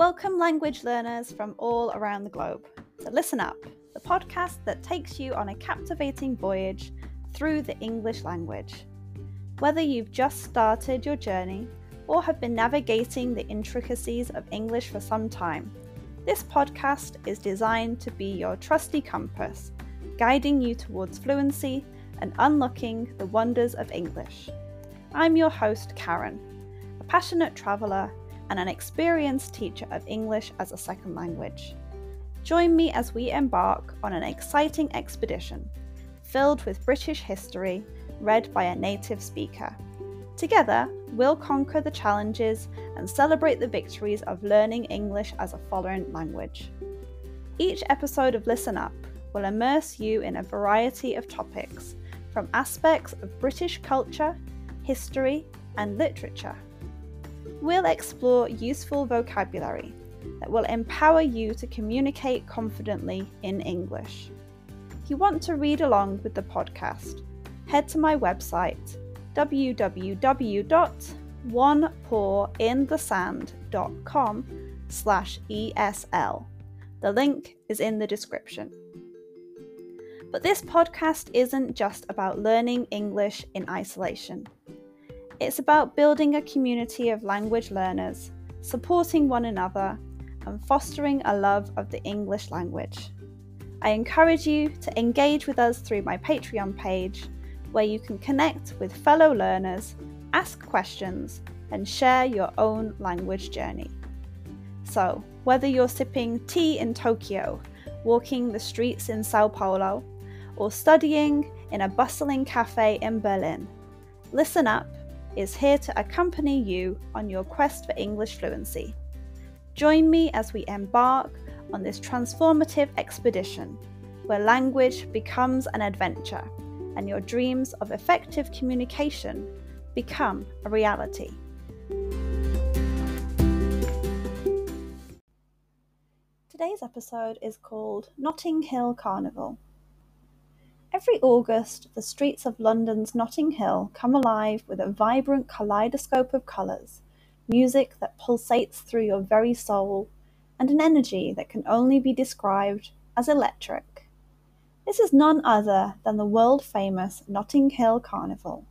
Welcome, language learners from all around the globe. So, listen up the podcast that takes you on a captivating voyage through the English language. Whether you've just started your journey or have been navigating the intricacies of English for some time, this podcast is designed to be your trusty compass, guiding you towards fluency and unlocking the wonders of English. I'm your host, Karen, a passionate traveller and an experienced teacher of English as a second language. Join me as we embark on an exciting expedition filled with British history read by a native speaker. Together, we'll conquer the challenges and celebrate the victories of learning English as a foreign language. Each episode of Listen Up will immerse you in a variety of topics, from aspects of British culture, history, and literature. We'll explore useful vocabulary that will empower you to communicate confidently in English. If you want to read along with the podcast, head to my website www.onepawinthesand.com slash ESL. The link is in the description. But this podcast isn't just about learning English in isolation. It's about building a community of language learners, supporting one another, and fostering a love of the English language. I encourage you to engage with us through my Patreon page, where you can connect with fellow learners, ask questions, and share your own language journey. So, whether you're sipping tea in Tokyo, walking the streets in Sao Paulo, or studying in a bustling cafe in Berlin, Listen Up is here to accompany you on your quest for English fluency. Join me as we embark on this transformative expedition where language becomes an adventure and your dreams of effective communication become a reality. Today's episode is called Notting Hill Carnival. Every August, the streets of London's Notting Hill come alive with a vibrant kaleidoscope of colours, music that pulsates through your very soul, and an energy that can only be described as electric. This is none other than the world famous Notting Hill Carnival,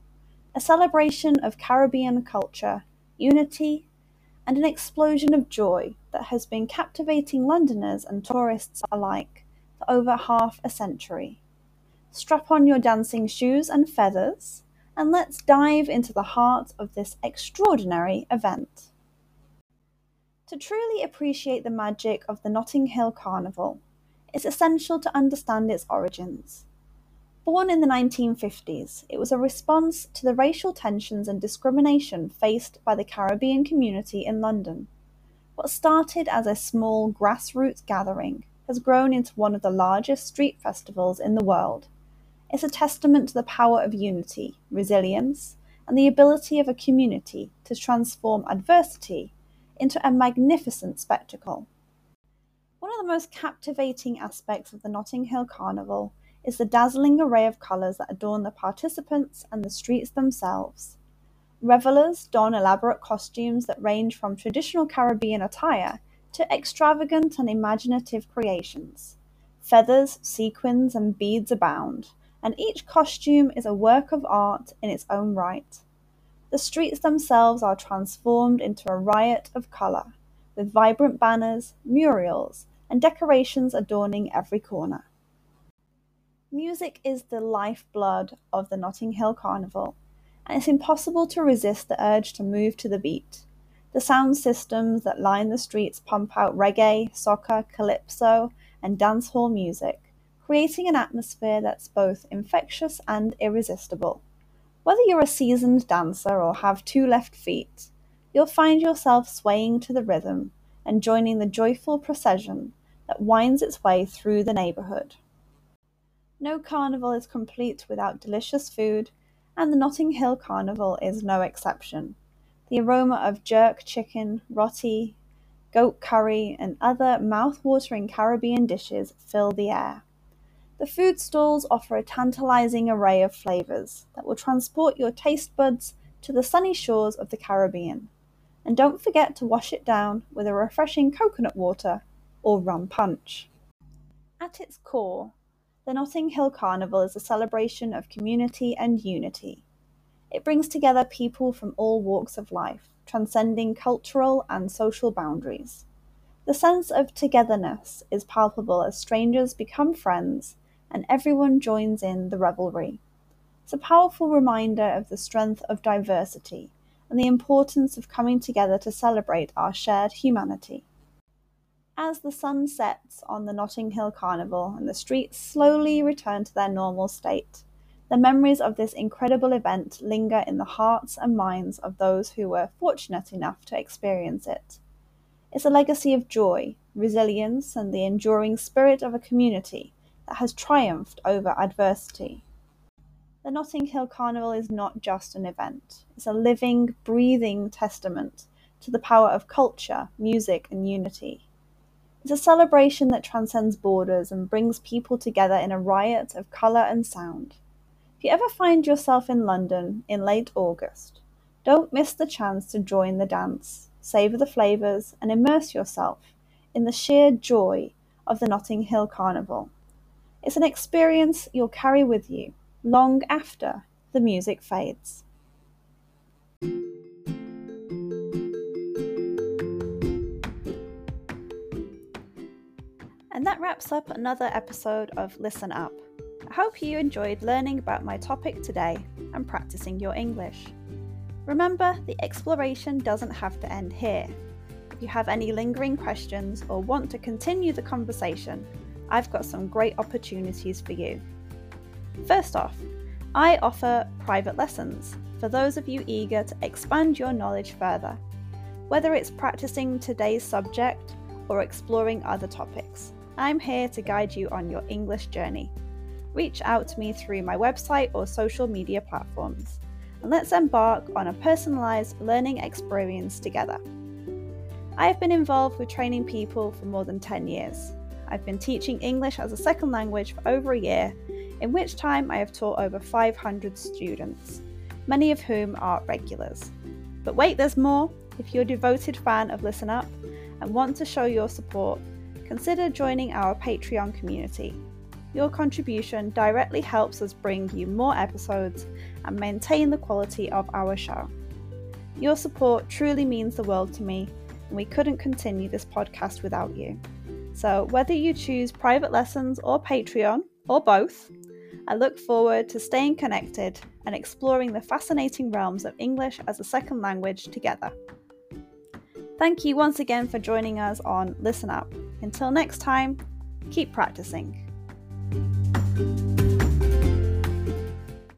a celebration of Caribbean culture, unity, and an explosion of joy that has been captivating Londoners and tourists alike for over half a century. Strap on your dancing shoes and feathers, and let's dive into the heart of this extraordinary event. To truly appreciate the magic of the Notting Hill Carnival, it's essential to understand its origins. Born in the 1950s, it was a response to the racial tensions and discrimination faced by the Caribbean community in London. What started as a small grassroots gathering has grown into one of the largest street festivals in the world it's a testament to the power of unity, resilience, and the ability of a community to transform adversity into a magnificent spectacle. One of the most captivating aspects of the Notting Hill Carnival is the dazzling array of colours that adorn the participants and the streets themselves. Revellers don elaborate costumes that range from traditional Caribbean attire to extravagant and imaginative creations. Feathers, sequins, and beads abound, and each costume is a work of art in its own right. The streets themselves are transformed into a riot of colour, with vibrant banners, murals, and decorations adorning every corner. Music is the lifeblood of the Notting Hill Carnival, and it's impossible to resist the urge to move to the beat. The sound systems that line the streets pump out reggae, soca, calypso, and dancehall music, creating an atmosphere that's both infectious and irresistible. Whether you're a seasoned dancer or have two left feet, you'll find yourself swaying to the rhythm and joining the joyful procession that winds its way through the neighbourhood. No carnival is complete without delicious food, and the Notting Hill Carnival is no exception. The aroma of jerk chicken, roti, goat curry, and other mouth-watering Caribbean dishes fill the air. The food stalls offer a tantalizing array of flavors that will transport your taste buds to the sunny shores of the Caribbean. and don't forget to wash it down with a refreshing coconut water or rum punch. At its core, the Notting Hill Carnival is a celebration of community and unity. It brings together people from all walks of life, transcending cultural and social boundaries. The sense of togetherness is palpable as strangers become friends and everyone joins in the revelry. It's a powerful reminder of the strength of diversity and the importance of coming together to celebrate our shared humanity. As the sun sets on the Notting Hill Carnival and the streets slowly return to their normal state, the memories of this incredible event linger in the hearts and minds of those who were fortunate enough to experience it. It's a legacy of joy, resilience, and the enduring spirit of a community that has triumphed over adversity. The Notting Hill Carnival is not just an event, it's a living, breathing testament to the power of culture, music, and unity. It's a celebration that transcends borders and brings people together in a riot of colour and sound. If you ever find yourself in London in late August, don't miss the chance to join the dance, savour the flavours, and immerse yourself in the sheer joy of the Notting Hill Carnival. It's an experience you'll carry with you long after the music fades. And that wraps up another episode of Listen Up. I hope you enjoyed learning about my topic today and practicing your English. Remember, the exploration doesn't have to end here. If you have any lingering questions or want to continue the conversation, I've got some great opportunities for you. First off, I offer private lessons for those of you eager to expand your knowledge further, whether it's practicing today's subject or exploring other topics. I'm here to guide you on your English journey. Reach out to me through my website or social media platforms, and let's embark on a personalised learning experience together. I have been involved with training people for more than 10 years. I've been teaching English as a second language for over a year in which time I have taught over 500 students, many of whom are regulars. But wait, there's more! If you're a devoted fan of Listen Up and want to show your support, consider joining our Patreon community. Your contribution directly helps us bring you more episodes and maintain the quality of our show. Your support truly means the world to me, and we couldn't continue this podcast without you. So, whether you choose private lessons or Patreon, or both, I look forward to staying connected and exploring the fascinating realms of English as a second language together. Thank you once again for joining us on Listen Up. Until next time, keep practicing.